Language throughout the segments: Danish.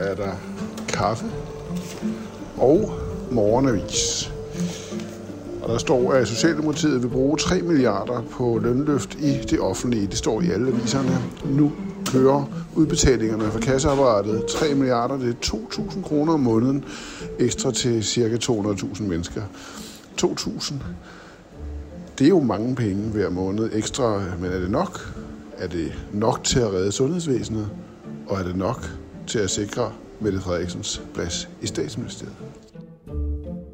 Er der kaffe og morgenavis. Og der står, at Socialdemokratiet vil bruge 3 milliarder på lønløft i det offentlige. Det står i alle aviserne. Nu kører udbetalingerne fra kasseapparatet. 3 milliarder, det er 2.000 kroner om måneden ekstra til ca. 200.000 mennesker. 2.000, det er jo mange penge hver måned ekstra, men er det nok? Er det nok til at redde sundhedsvæsenet? Og er det nok til at sikre Mette Frederiksens plads i statsministeriet?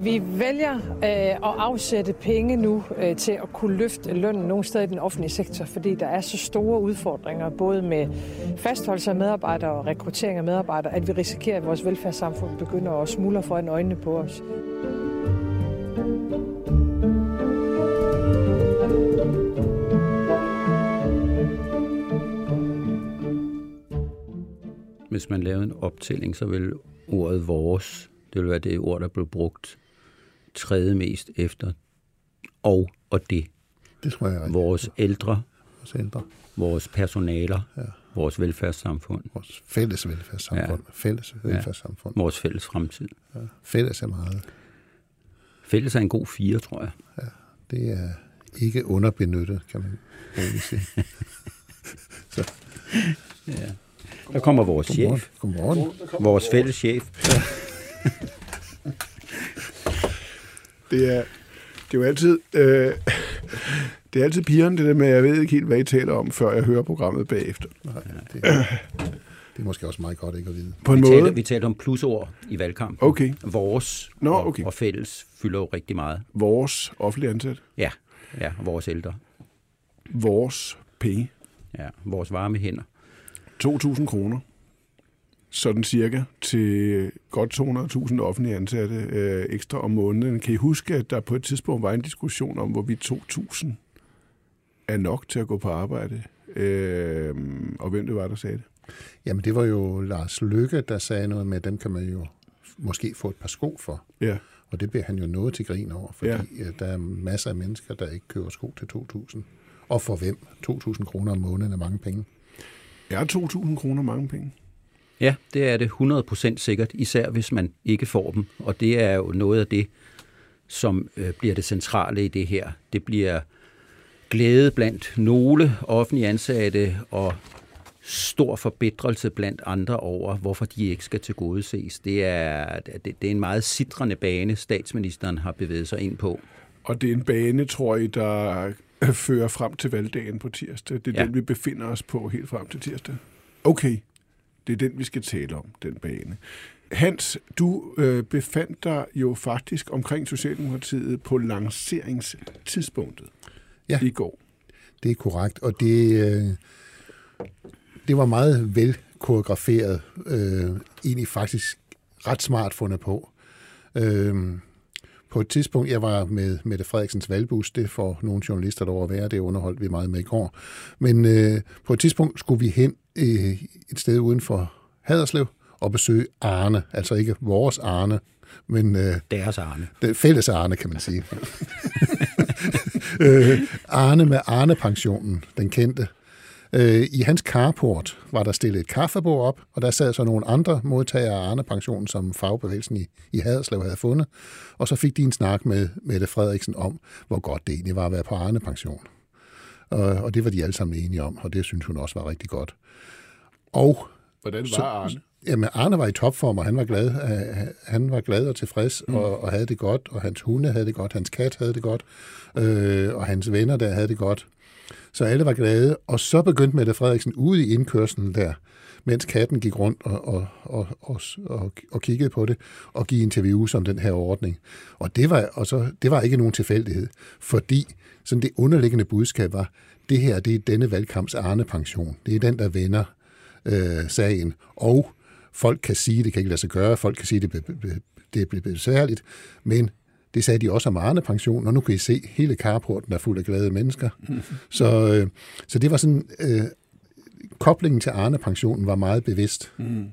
Vi vælger øh, at afsætte penge nu øh, til at kunne løfte lønnen nogle steder i den offentlige sektor, fordi der er så store udfordringer, både med fastholdelse af medarbejdere og rekruttering af medarbejdere, at vi risikerer, at vores velfærdssamfund begynder at smuldre foran øjnene på os. Hvis man lavede en optælling, så ville ordet vores, det ville være det ord, der blev brugt tredje mest efter og og det. Det tror jeg er. Vores ældre, Vores ældre. vores personaler, Ja. vores velfærdssamfund, Vores fælles velfærdssamfund. Ja. Fælles velfærdssamfund. vores fælles fremtid. Ja. Fælles er meget. Fælles er en god fire, tror jeg. Det er ikke underbenyttet, kan man roligt sige. Ja. Der kommer vores Godmorgen. chef, Godmorgen. vores fælles chef. Det er, det er jo altid... Øh, det er altid pigerne, det der med, at jeg ved ikke helt, hvad I taler om, før jeg hører programmet bagefter. Nej, det, det er måske også meget godt ikke at vide. På en Vi måde. taler, vi taler om plusord i valgkampen. Okay. Vores Nå, og, okay. og fælles fylder jo rigtig meget. Vores offentlige ansat. Ja, ja og vores ældre. Vores penge. Ja, vores varme hænder. 2.000 kroner. Sådan cirka til godt 200.000 offentlige ansatte øh, ekstra om måneden. Kan I huske, at der på et tidspunkt var en diskussion om, hvorvidt 2.000 er nok til at gå på arbejde? Øh, og hvem det var, der sagde det? Jamen, det var jo Lars Lykke, der sagde noget med, at dem kan man jo måske få et par sko for. Ja. Og det bliver han jo noget til grin over, fordi Ja. ja. der er masser af mennesker, der ikke køber sko til 2.000. Og for hvem? 2.000 kroner om måneden er mange penge. Er 2.000 kroner mange penge? Ja, det er det 100% sikkert, især hvis man ikke får dem. Og det er jo noget af det, som øh, bliver det centrale i det her. Det bliver glæde blandt nogle offentlige ansatte og stor forbedrelse blandt andre over, hvorfor de ikke skal tilgodeses. Det er, det, det er en meget sidrende bane, statsministeren har bevæget sig ind på. Og det er en bane, tror I, der fører frem til valgdagen på tirsdag. Det er Ja. ja. den, vi befinder os på helt frem til tirsdag. Okay, det er den, vi skal tale om, den bane. Hans, du øh, befandt dig jo faktisk omkring Socialdemokratiet på lanceringstidspunktet Ja. i går. Det er korrekt, og det, øh, det var meget vel koreograferet. Øh, egentlig faktisk ret smart fundet på. Øh, på et tidspunkt, jeg var med Mette Frederiksens valgbus, det får nogle journalister lov at være, det underholdt vi meget med i går. Men øh, på et tidspunkt skulle vi hen øh, et sted uden for Haderslev og besøge Arne, altså ikke vores Arne, men øh, Deres Arne. den fælles Arne, kan man sige. øh, Arne med Arne-pensionen, den kendte. Øh, I hans carport var der stillet et kaffebord op, og der sad så nogle andre modtagere af Arne-pensionen, som fagbevægelsen i, i Haderslev havde fundet. Og så fik de en snak med Mette Frederiksen om, hvor godt det egentlig var at være på Arne-pension. Og, og det var de alle sammen enige om, og det synes hun også var rigtig godt. Og Hvordan var Så- Arne? Jamen, Arne var i topform, og han var glad, øh, han var glad og tilfreds, mm. og, og havde det godt, og hans hunde havde det godt, hans kat havde det godt, øh, og hans venner der havde det godt. Så alle var glade, og så begyndte Mette Frederiksen ude i indkørslen der, mens katten gik rundt og, og, og, og, og, og kiggede på det, og give interviews om den her ordning. Og det var, og så, det var ikke nogen tilfældighed, fordi sådan det underliggende budskab var, det her det er denne valgkamps Arne-pension. Det er den, der vender øh, sagen. Og folk kan sige, det kan ikke lade sig gøre, folk kan sige, det, det bliver besværligt, men det sagde de også om Arne-pension, og nu kan I se, hele carporten er fuld af glade mennesker. Så, øh, så det var sådan, øh, koblingen til Arne-pensionen var meget bevidst. Mm.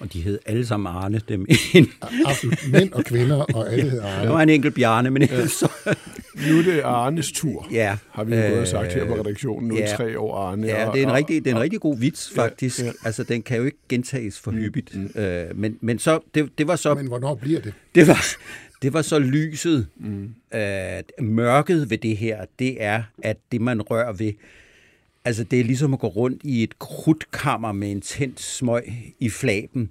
og de hed alle sammen Arne. Dem Absolut. Mænd og kvinder, og alle hed Arne. Der var en enkelt Bjarne, men ja. så... Nu er det Arnes tur, ja, har vi jo og sagt her på redaktionen. Nu ja. tre år Arne. Ja, og- det er en og- rigtig, det er en og- rigtig god vits, faktisk. Ja, Ja, ja. ja. Altså, den kan jo ikke gentages for hyppigt. Mm. Øh, men, men så, det, det var så Men hvornår bliver det? det var, det var så lyset. Mm. Øh, mørket ved det her, det er, at det man rører ved, altså det er ligesom at gå rundt i et krudtkammer med en tændt smøg i flaben.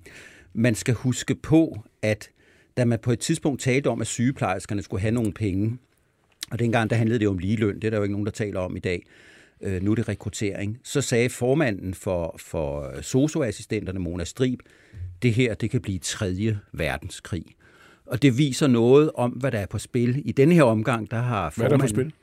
Man skal huske på, at da man på et tidspunkt talte om, at sygeplejerskerne skulle have nogle penge, og dengang der handlede det om ligeløn, det er der jo ikke nogen, der taler om i dag, øh, nu er det rekruttering, så sagde formanden for, for socioassistenterne, Mona Strib, det her, det kan blive tredje verdenskrig. Og det viser noget om, hvad der er på spil. I denne her omgang, der har Hvad er der formanden... på spil?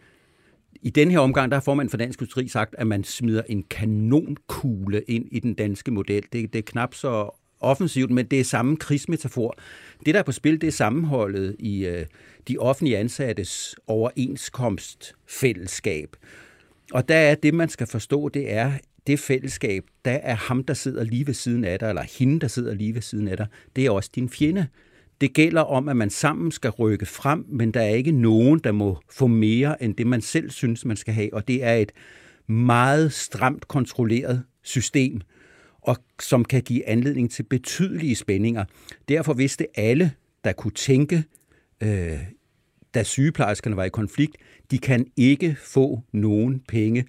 I den her omgang, der har formanden for Dansk Industri sagt, at man smider en kanonkugle ind i den danske model. Det, det er knap så offensivt, men det er samme krigsmetafor. Det, der er på spil, det er sammenholdet i øh, de offentlige ansattes overenskomstfællesskab. Og der er det, man skal forstå, det er det fællesskab, der er ham, der sidder lige ved siden af dig, eller hende, der sidder lige ved siden af dig, det er også din fjende. Det gælder om, at man sammen skal rykke frem, men der er ikke nogen, der må få mere end det, man selv synes, man skal have. Og det er et meget stramt kontrolleret system, og som kan give anledning til betydelige spændinger. Derfor vidste alle, der kunne tænke, øh, da sygeplejerskerne var i konflikt, de kan ikke få nogen penge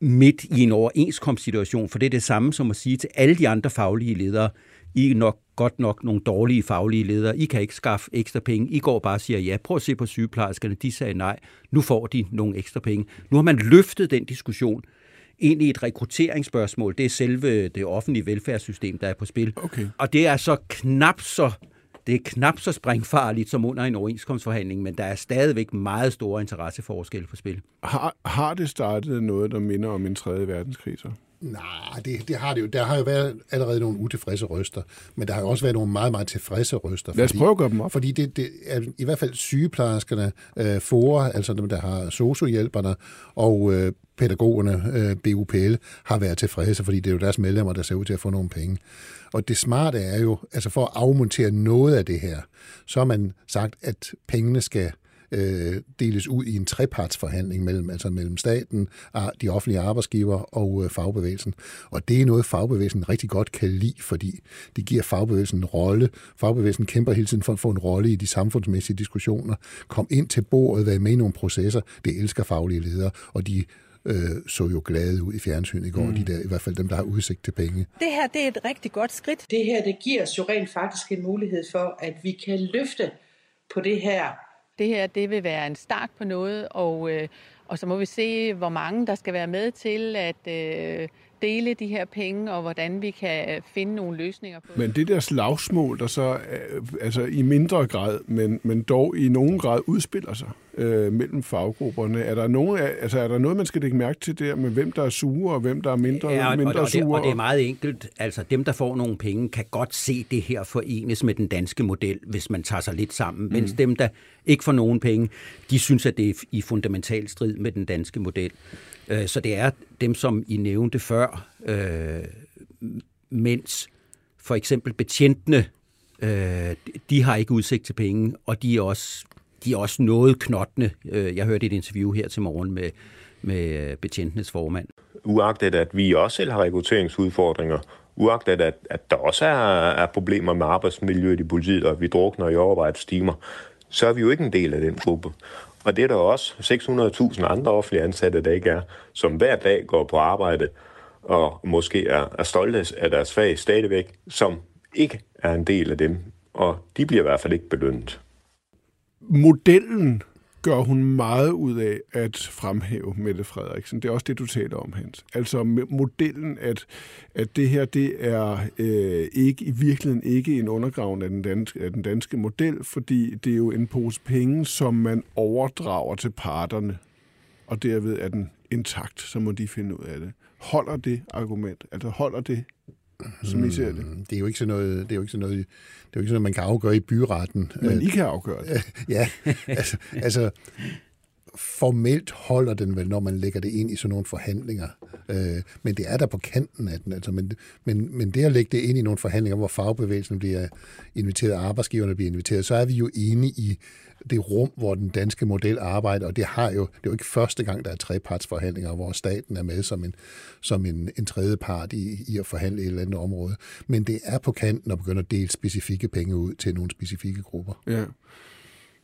midt i en overenskomstsituation, for det er det samme som at sige til alle de andre faglige ledere, I er nok godt nok nogle dårlige faglige ledere, I kan ikke skaffe ekstra penge, I går bare og siger ja, prøv at se på sygeplejerskerne, de sagde nej, nu får de nogle ekstra penge. Nu har man løftet den diskussion ind i et rekrutteringsspørgsmål, det er selve det offentlige velfærdssystem, der er på spil. Okay. Og det er så knap så det er knap så springfarligt som under en overenskomstforhandling, men der er stadigvæk meget store interesseforskelle på spil. Har, har det startet noget, der minder om en tredje verdenskrig så? Nej, det, det har det jo. Der har jo været allerede nogle utilfredse røster, men der har jo også været nogle meget, meget tilfredse røster. Lad os prøve at gøre dem op. Fordi det, det er i hvert fald sygeplejerskerne, øh, FOA, altså dem, der har sociohjælperne, og øh, pædagogerne, øh, BUPL, har været tilfredse, fordi det er jo deres medlemmer, der ser ud til at få nogle penge. Og det smarte er jo, altså for at afmontere noget af det her, så har man sagt, at pengene skal øh, deles ud i en trepartsforhandling mellem, altså mellem staten, de offentlige arbejdsgiver og øh, fagbevægelsen. Og det er noget, fagbevægelsen rigtig godt kan lide, fordi det giver fagbevægelsen en rolle. Fagbevægelsen kæmper hele tiden for at få en rolle i de samfundsmæssige diskussioner. Kom ind til bordet, vær med i nogle processer. Det elsker faglige ledere, og de øh, så jo glade ud i fjernsynet i går, mm. de der, i hvert fald dem, der har udsigt til penge. Det her det er et rigtig godt skridt. Det her det giver os jo rent faktisk en mulighed for, at vi kan løfte på det her. Det her det vil være en start på noget, og, øh, og så må vi se, hvor mange der skal være med til at øh, dele de her penge, og hvordan vi kan finde nogle løsninger på Men det. der slagsmål, der så øh, altså i mindre grad, men, men dog i nogen grad udspiller sig øh, mellem faggrupperne, er der, nogen, altså, er der noget, man skal lægge mærke til der med, hvem der er sure, og hvem der er mindre, Ja, og, mindre og, og, det, sure? og det er meget enkelt. Altså, dem, der får nogle penge, kan godt se det her forenes med den danske model, hvis man tager sig lidt sammen. Mens dem, der ikke får nogen penge, de synes, at det er i fundamental strid med den danske model. Øh, Så det er dem, som I nævnte før, øh, mens for eksempel betjentene, øh, de har ikke udsigt til penge, og de er også, de er også noget knottende. Øh, jeg hørte et interview her til morgen med, med øh, betjentenes formand. uagtet at vi også selv har rekrutteringsudfordringer, uagtet at, at der også er, er problemer med arbejdsmiljøet i politiet, og at vi drukner i overvejelsestimer, så er vi jo ikke en del af den gruppe. Og det er der også 600.000 andre offentlige ansatte, der ikke er, som hver dag går på arbejde og måske er, er stolte af deres fag stadigvæk, som ikke er en del af dem. Og de bliver i hvert fald ikke belønnet modellen gør hun meget ud af at fremhæve Mette Frederiksen. Det er også det, du taler om, Hans. Altså modellen, at, at det her det er øh, ikke i virkeligheden ikke en undergravning af den, danske, af den danske model, fordi det er jo en pose penge, som man overdrager til parterne, og derved er den intakt, så må de finde ud af det. Holder det argument? Altså holder det, som I ser det? Det er jo ikke sådan noget, det er jo ikke sådan noget, det er jo ikke sådan noget, man kan afgøre i byretten. Men I kan afgøre det. Ja, altså, altså formelt holder den vel, når man lægger det ind i sådan nogle forhandlinger. Øh, men det er der på kanten af den. Altså, men, men, men det at lægge det ind i nogle forhandlinger, hvor fagbevægelsen bliver inviteret, arbejdsgiverne bliver inviteret, så er vi jo inde i det rum, hvor den danske model arbejder, og det har jo, det er jo ikke første gang, der er trepartsforhandlinger, hvor staten er med som en, som en, en tredje part i, i at forhandle et eller andet område. Men det er på kanten at begynde at dele specifikke penge ud til nogle specifikke grupper. Ja.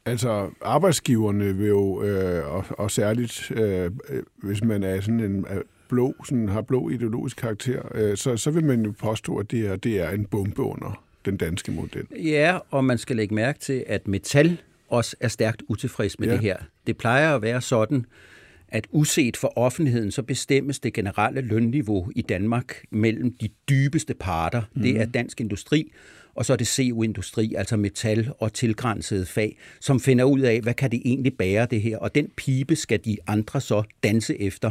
Altså, arbejdsgiverne vil jo, øh, og, og særligt, øh, hvis man er sådan en blå, sådan har blå ideologisk karakter, øh, så, så vil man jo påstå, at det er, det er en bombe under den danske model. Ja, og man skal lægge mærke til, at metal også er stærkt utilfreds med ja. det her. Det plejer at være sådan, at uset for offentligheden, så bestemmes det generelle lønniveau i Danmark mellem de dybeste parter. Mm. Det er mhm. dansk industri, og så er det CO-industri, altså metal og tilgrænsede fag, som finder ud af, hvad kan det egentlig bære det her, og den pibe skal de andre så danse efter.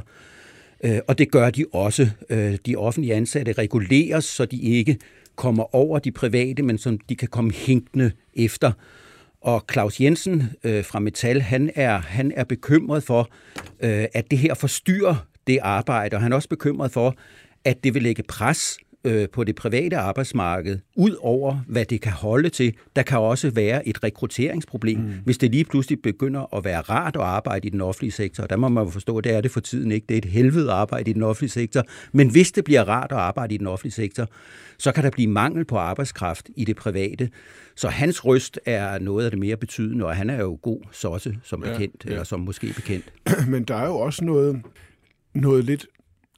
Øh, og det gør de også. Øh, de offentlige ansatte reguleres, så de ikke kommer over de private, men som de kan komme hængende efter. Og Claus Jensen øh, fra Metal, han er, han er bekymret for, øh, at det her forstyrrer det arbejde, og han er også bekymret for, at det vil lægge pres øh, på det private arbejdsmarked, ud over hvad det kan holde til. Der kan også være et rekrutteringsproblem, mm. hvis det lige pludselig begynder at være rart at arbejde i den offentlige sektor. Der må man forstå, at det er det for tiden ikke. Det er et helvede at arbejde i den offentlige sektor. Men hvis det bliver rart at arbejde i den offentlige sektor, så kan der blive mangel på arbejdskraft i det private. Så hans røst er noget af det mere betydende, og han er jo god også som bekendt, ja, ja. eller som måske bekendt. Men der er jo også noget, noget lidt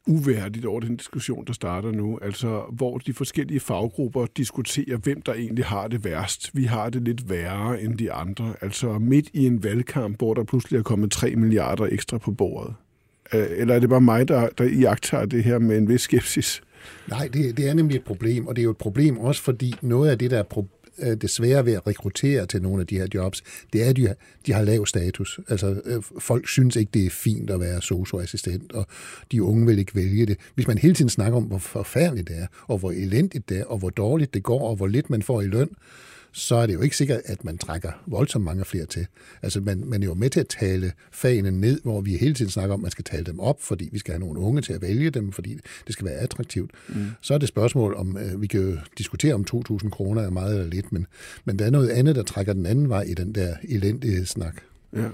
uværdigt over den diskussion, der starter nu. Altså, hvor de forskellige faggrupper diskuterer, hvem der egentlig har det værst. Vi har det lidt værre end de andre. Altså, midt i en valgkamp, hvor der pludselig er kommet 3 milliarder ekstra på bordet. Øh, eller er det bare mig, der, der iagtager det her med en vis skepsis? Nej, det, det er nemlig et problem, og det er jo et problem også, fordi noget af det, der er pro- øh, det svære ved at rekruttere til nogle af de her jobs, det er, at de, de har lav status. Altså, øh, folk synes ikke, det er fint at være socioassistent, og de unge vil ikke vælge det. Hvis man hele tiden snakker om, hvor forfærdeligt det er, og hvor elendigt det er, og hvor dårligt det går, og hvor lidt man får i løn, så er det jo ikke sikkert, at man trækker voldsomt mange flere til. Altså, man, man er jo med til at tale fagene ned, hvor vi hele tiden snakker om, at man skal tale dem op, fordi vi skal have nogle unge til at vælge dem, fordi det skal være attraktivt. Mm. Så er det spørgsmål om, øh, vi kan jo diskutere om 2.000 kroner er meget eller lidt, men, men der er noget andet, der trækker den anden vej i den der elendige snak. Ja.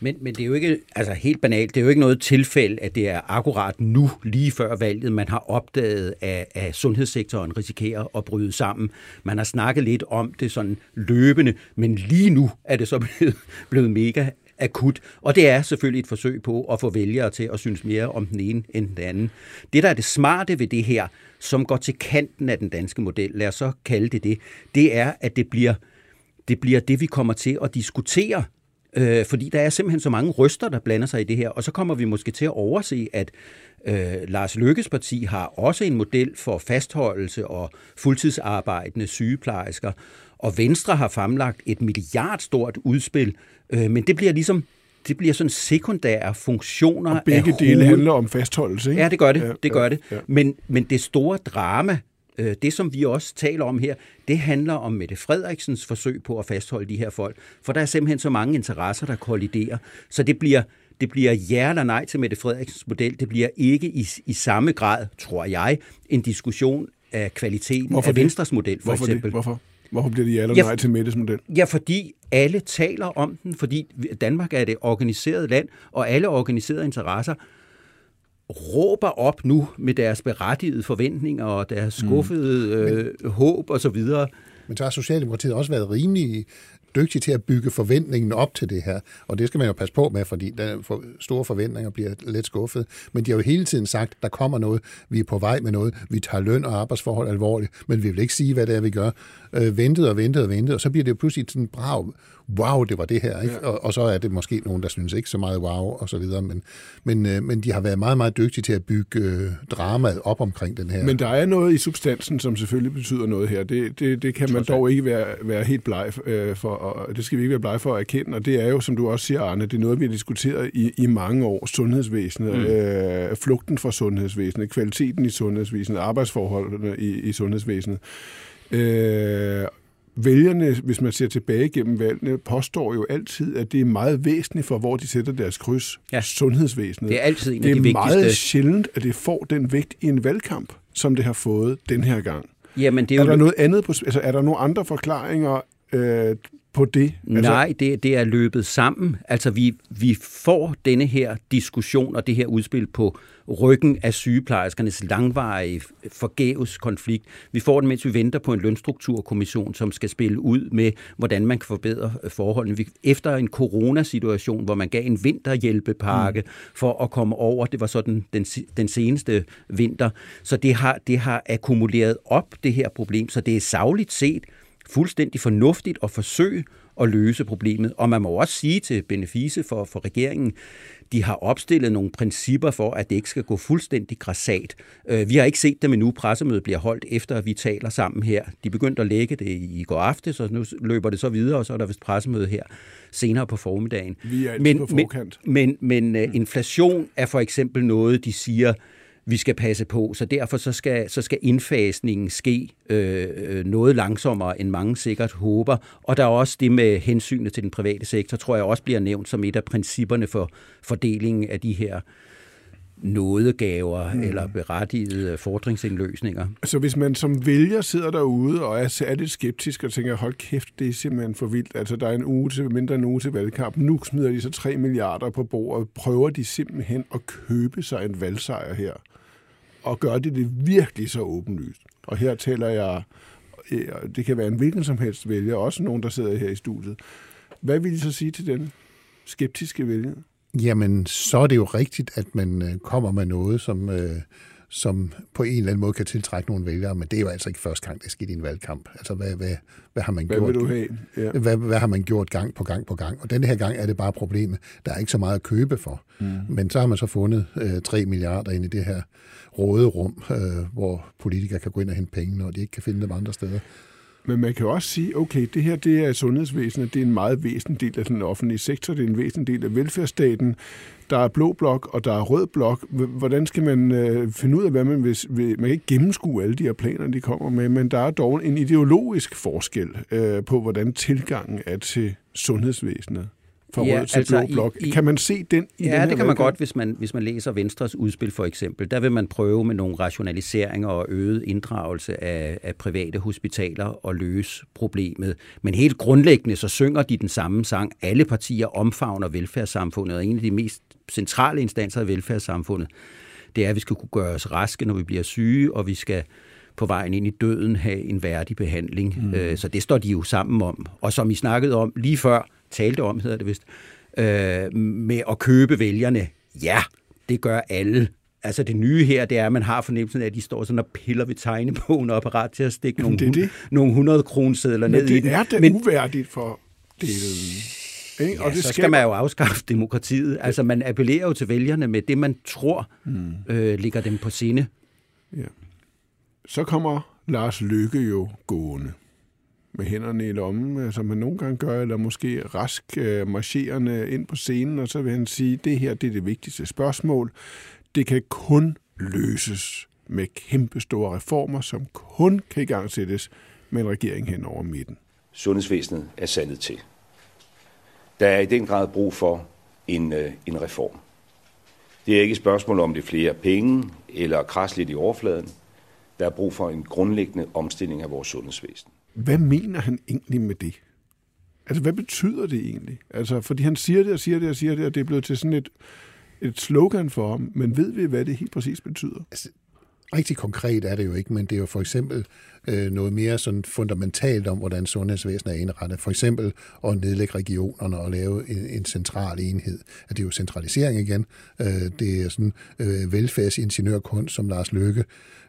Men, men det er jo ikke, altså helt banalt, det er jo ikke noget tilfælde, at det er akkurat nu, lige før valget, man har opdaget, at, at sundhedssektoren risikerer at bryde sammen. Man har snakket lidt om det sådan løbende, men lige nu er det så blevet, blevet mega akut. Og det er selvfølgelig et forsøg på at få vælgere til at synes mere om den ene end den anden. Det, der er det smarte ved det her, som går til kanten af den danske model, lad os så kalde det det, det er, at det bliver det, bliver det vi kommer til at diskutere Øh, fordi der er simpelthen så mange ryster, der blander sig i det her, og så kommer vi måske til at overse, at øh, Lars Lykkes parti har også en model for fastholdelse og fuldtidsarbejdende sygeplejersker, og Venstre har fremlagt et milliardstort udspil, øh, men det bliver ligesom det bliver sådan sekundære funktioner Og begge dele handler om fastholdelse, ikke? Ja, det gør det. Det gør det. Ja. Men, men det store drama, det, som vi også taler om her, det handler om Mette Frederiksens forsøg på at fastholde de her folk. For der er simpelthen så mange interesser, der kolliderer. Så det bliver, det bliver ja eller nej til Mette Frederiksens model. Det bliver ikke i, i samme grad, tror jeg, en diskussion af kvaliteten Hvorfor af Venstres det? model, for Hvorfor eksempel. Det? Hvorfor? Hvorfor bliver det ja eller nej til Mettes model? Ja, fordi alle taler om den, fordi Danmark er det organiserede land, og alle organiserede interesser råber op nu med deres berettigede forventninger og deres mm. skuffede mm. øh, Men, håb osv. Men så har Socialdemokratiet også været rimelig dygtig til at bygge forventningen op til det her. Og det skal man jo passe på med, fordi der for store forventninger bliver lidt skuffet. Men de har jo hele tiden sagt, der kommer noget, vi er på vej med noget, vi tager løn og arbejdsforhold alvorligt, men vi vil ikke sige, hvad det er, vi gør. Øh, ventet og ventet og ventet, og så bliver det jo pludselig sådan brav wow, det var det her. Ikke? Ja. Og, og så er det måske nogen, der synes ikke så meget wow, og så videre. Men, men, øh, men de har været meget, meget dygtige til at bygge øh, dramaet op omkring den her. Men der er noget i substansen, som selvfølgelig betyder noget her. Det, det, det kan man dog ikke være, være helt bleg øh, for, og det skal vi ikke være blege for at erkende. Og det er jo, som du også siger, Arne, det er noget, vi har diskuteret i, i mange år. Sundhedsvæsenet, mm. øh, flugten fra sundhedsvæsenet, kvaliteten i sundhedsvæsenet, arbejdsforholdene i, i sundhedsvæsenet. Øh, vælgerne, hvis man ser tilbage gennem valgene, påstår jo altid, at det er meget væsentligt for, hvor de sætter deres kryds. Ja. Sundhedsvæsenet. Det er altid en det af de er vigtigste. meget sjældent, at det får den vægt i en valgkamp, som det har fået den her gang. Jamen, det er, Er jo der noget andet på, altså, er der nogle andre forklaringer øh, på det? Altså, Nej, det, det er løbet sammen. Altså, vi, vi får denne her diskussion og det her udspil på ryggen af sygeplejerskernes langvarige forgæves konflikt. Vi får den, mens vi venter på en lønstrukturkommission, som skal spille ud med, hvordan man kan forbedre forholdene. Vi, efter en coronasituation, hvor man gav en vinterhjælpepakke mm. for at komme over, det var sådan den, den seneste vinter, så det har, det har akkumuleret op, det her problem, så det er savligt set fuldstændig fornuftigt at forsøge at løse problemet. Og man må også sige til benefice for, for regeringen, de har opstillet nogle principper for, at det ikke skal gå fuldstændig græsat. Øh, Vi har ikke set dem endnu. Pressemødet bliver holdt efter, at vi taler sammen her. De begyndte at lægge det i går aftes, og nu løber det så videre, og så er der vist pressemøde her senere på formiddagen. Vi er men, på forkant. Men, men, men uh, inflation er for eksempel noget, de siger, vi skal passe på, så derfor så skal, så skal indfasningen ske øh, øh, noget langsommere, end mange sikkert håber. Og der er også det med hensynet til den private sektor, tror jeg også bliver nævnt som et af principperne for fordelingen af de her nådegaver mm. eller berettigede fordringsindløsninger. Så hvis man som vælger sidder derude og er særligt skeptisk og tænker, hold kæft, det er simpelthen for vildt. Altså, der er en uge til, mindre end en uge til valgkamp. Nu smider de så 3 milliarder på bordet. Prøver de simpelthen at købe sig en valgsejr her. Og gør de det virkelig så åbenlyst. Og her taler jeg, det kan være en hvilken som helst vælger, også nogen, der sidder her i studiet. Hvad vil I så sige til den skeptiske vælger? Jamen, så er det jo rigtigt, at man øh, kommer med noget, som, øh, som på en eller anden måde kan tiltrække nogle vælgere, men det er jo altså ikke første gang, det er sket i en valgkamp. Altså, hvad, hvad, hvad har man Hvad gjort? vil du have? Ja. Hvad, hvad har man gjort gang på gang på gang? Og denne her gang er det bare problemet. Der er ikke så meget at købe for. Mm. Men så har man så fundet øh, 3 milliarder ind i det her råderum, øh, hvor politikere kan gå ind og hente penge, når de ikke kan finde dem andre steder. Men man kan jo også sige, okay, det her det er sundhedsvæsenet, det er en meget væsentlig del af den offentlige sektor, det er en væsentlig del af velfærdsstaten. Der er blå blok, og der er rød blok. Hvordan skal man øh, finde ud af, hvad man vil, vil... Man kan ikke gennemskue alle de her planer, de kommer med, men der er dog en ideologisk forskel øh, på, hvordan tilgangen er til sundhedsvæsenet fra Ja, rød til altså blå blok. i- i- Kan man se den i den Ja, her det kan man godt, hvis man, hvis man læser Venstres udspil for eksempel. Der vil man prøve med nogle rationaliseringer og øget inddragelse af, af private hospitaler og løse problemet. Men helt grundlæggende så synger de den samme sang. Alle partier omfavner velfærdssamfundet, og en af de mest centrale instanser i velfærdssamfundet, det er, at vi skal kunne gøre os raske, når vi bliver syge, og vi skal på vejen ind i døden have en værdig behandling. Mm. Så det står de jo sammen om. Og som I snakkede om lige før, talte om, hedder det vist, øh, med at købe vælgerne. Ja, det gør alle. Altså det nye her, det er, at man har fornemmelsen af, at de står sådan og piller ved tegnebogen og er parat til at stikke nogle, det det. nogle 100 kronesedler ned Men i det den. er da Men, uværdigt for delen. Ikke? ja, så skal man jo afskaffe demokratiet. Altså man appellerer jo til vælgerne med det, man tror mm. øh, ligger dem på sinde. Så kommer Lars Lykke jo gående med hænderne i lommen, øh, som han nogle gange gør, eller måske rask øh, marcherende ind på scenen, og så vil han sige, det her det er det vigtigste spørgsmål. Det kan kun løses med kæmpe store reformer, som kun kan igangsættes med en regering hen over midten. Sundhedsvæsenet er sandet til. Der er i den grad brug for en, øh, en reform. Det er ikke et spørgsmål om det er flere penge eller kras lidt i overfladen. Der er brug for en grundlæggende omstilling af vores sundhedsvæsen. Hvad mener han egentlig med det? Altså, hvad betyder det egentlig? Altså, fordi han siger det og siger det og siger det, og det er blevet til sådan et, et slogan for ham, men ved vi, hvad det helt præcis betyder? Altså, Rigtig konkret er det jo ikke, men det er jo for eksempel øh, noget mere sådan fundamentalt om, hvordan sundhedsvæsenet er indrettet. For eksempel at nedlægge regionerne og lave en, en central enhed. At det er jo centralisering igen. Øh, det er sådan øh, velfærdsingeniørkunst, som Lars Løkke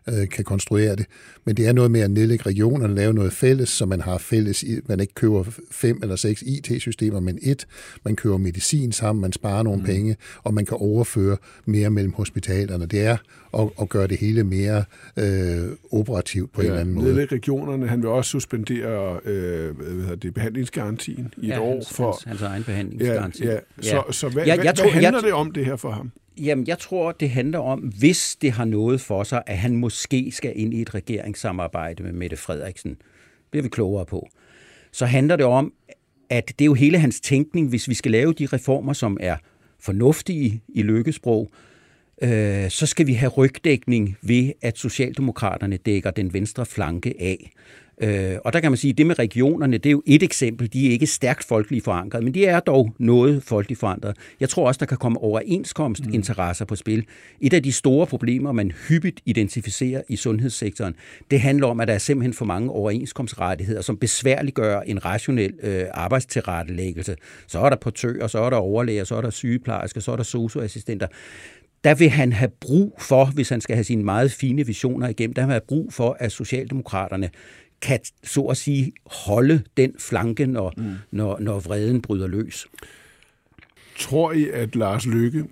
øh, kan konstruere det. Men det er noget med at nedlægge regionerne, lave noget fælles, så man har fælles, i- man ikke køber fem eller seks IT-systemer, men et. Man køber medicin sammen, man sparer nogle mm. penge, og man kan overføre mere mellem hospitalerne. Det er at, at gøre det hele mere øh, operativt på ja, en eller anden måde. Nedlægge regionerne. Han vil også suspendere øh, hvad hedder det, behandlingsgarantien i et Ja, år. hans, For, hans, hans egen ja, behandlingsgaranti. ja. Så, så hvad, Ja, hvad, jeg hvad tror- handler jeg- det om det her for ham? Jamen, jeg tror, det handler om, hvis det har noget for sig, at han måske skal ind i et regeringssamarbejde med Mette Frederiksen. Det bliver vi klogere på. så handler det om, at det er jo hele hans tænkning, hvis vi skal lave de reformer, som er fornuftige i lykkesprog, øh, så skal vi have rygdækning ved, at Socialdemokraterne dækker den venstre flanke af. Øh, og der kan man sige, at det med regionerne, det er jo et eksempel. De er ikke stærkt folkeligt forankret, men de er dog noget folkeligt forankret. Jeg tror også, der kan komme overenskomstinteresser på spil. Et af de store problemer, man hyppigt identificerer i sundhedssektoren, det handler om, at der er simpelthen for mange overenskomstrettigheder, som besværliggør en rationel øh, arbejdstilrettelæggelse. Så er der portører, så er der overlæger, så er der sygeplejersker, så er der socioassistenter der vil han have brug for, hvis han skal have sine meget fine visioner igennem, der vil han have brug for, at Socialdemokraterne kan så at sige holde den flanke, når, mm. når, når vreden bryder løs. Tror I, at Lars Løkke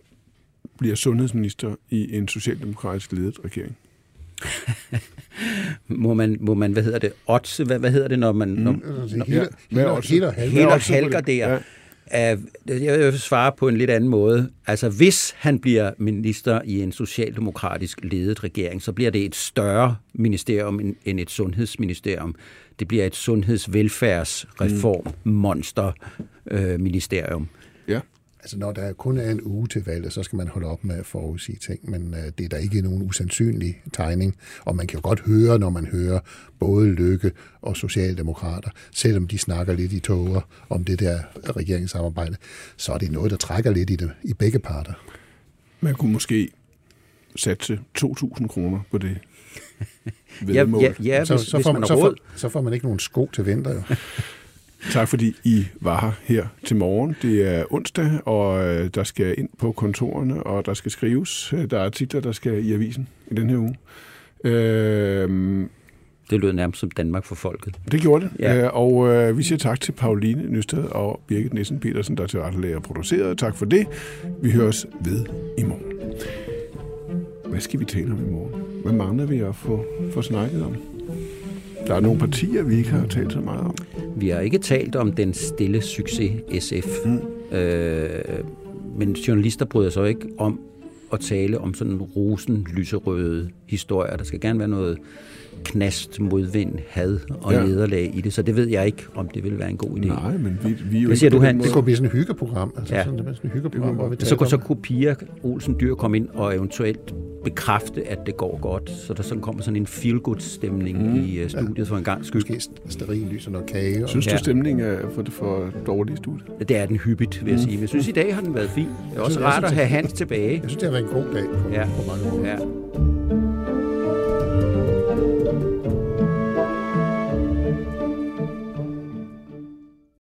bliver sundhedsminister i en socialdemokratisk ledet regering? må man, må man, hvad hedder det, odds, hvad, hvad hedder det, når man... Når, mm. når, ja, heler, heler, heler, der. Ja. Jeg vil svare på en lidt anden måde. Altså, hvis han bliver minister i en socialdemokratisk ledet regering, så bliver det et større ministerium end et sundhedsministerium. Det bliver et sundhedsvelfærdsreform-monster-ministerium. Ja. Altså, når der kun er en uge til valget, så skal man holde op med at forudsige ting, men øh, det er der ikke nogen usandsynlig tegning. Og man kan jo godt høre, når man hører både Lykke og Socialdemokrater, selvom de snakker lidt i toger om det der regeringssamarbejde, så er det noget, der trækker lidt i, det, i begge parter. Man kunne måske satse 2.000 kroner på det ja, ja, ja, så, hvis, så, får man, man så, får, så får man ikke nogen sko til vinter, jo. Tak fordi I var her her til morgen. Det er onsdag, og øh, der skal ind på kontorerne, og der skal skrives. Der er artikler, der skal i avisen i den her uge. Øh, det lød nærmest som Danmark for folket. Det gjorde det. Ja. Øh, og øh, vi siger tak til Pauline Nysted og Birgit Nissen Petersen, der til rettelæger og produceret. Tak for det. Vi høres ved i morgen. Hvad skal vi tale om i morgen? Hvad mangler vi at få, få snakket om? Der er nogle partier, vi ikke har talt så meget om. Vi har ikke talt om den stille succes SF. Mm. Øh, men journalister bryder sig ikke om at tale om sådan en rosen lyserøde historier. Der skal gerne være noget knast, modvind, had og ja. nederlag i det, så det ved jeg ikke, om det vil være en god idé. Nej, men vi, vi er jo Hvad siger du, Hans? Det kunne blive sådan et hyggeprogram. Altså ja. sådan, det sådan et hyggeprogram, hvor vi så, kunne, så kunne Pia Olsen Dyr komme ind og eventuelt bekræfte, at det går godt, så der sådan kommer sådan en feel-good-stemning mm. i uh, studiet ja. for en gang skyld. Måske steril lys og noget kage. Synes du, ja. stemningen er for, for dårlig i studiet? Det er den hyppigt, vil jeg mm. sige. Men jeg synes, i dag har den været fin. Det er også rart at have Hans tilbage. Jeg synes, det har en god dag på, ja. på mange måder. Ja.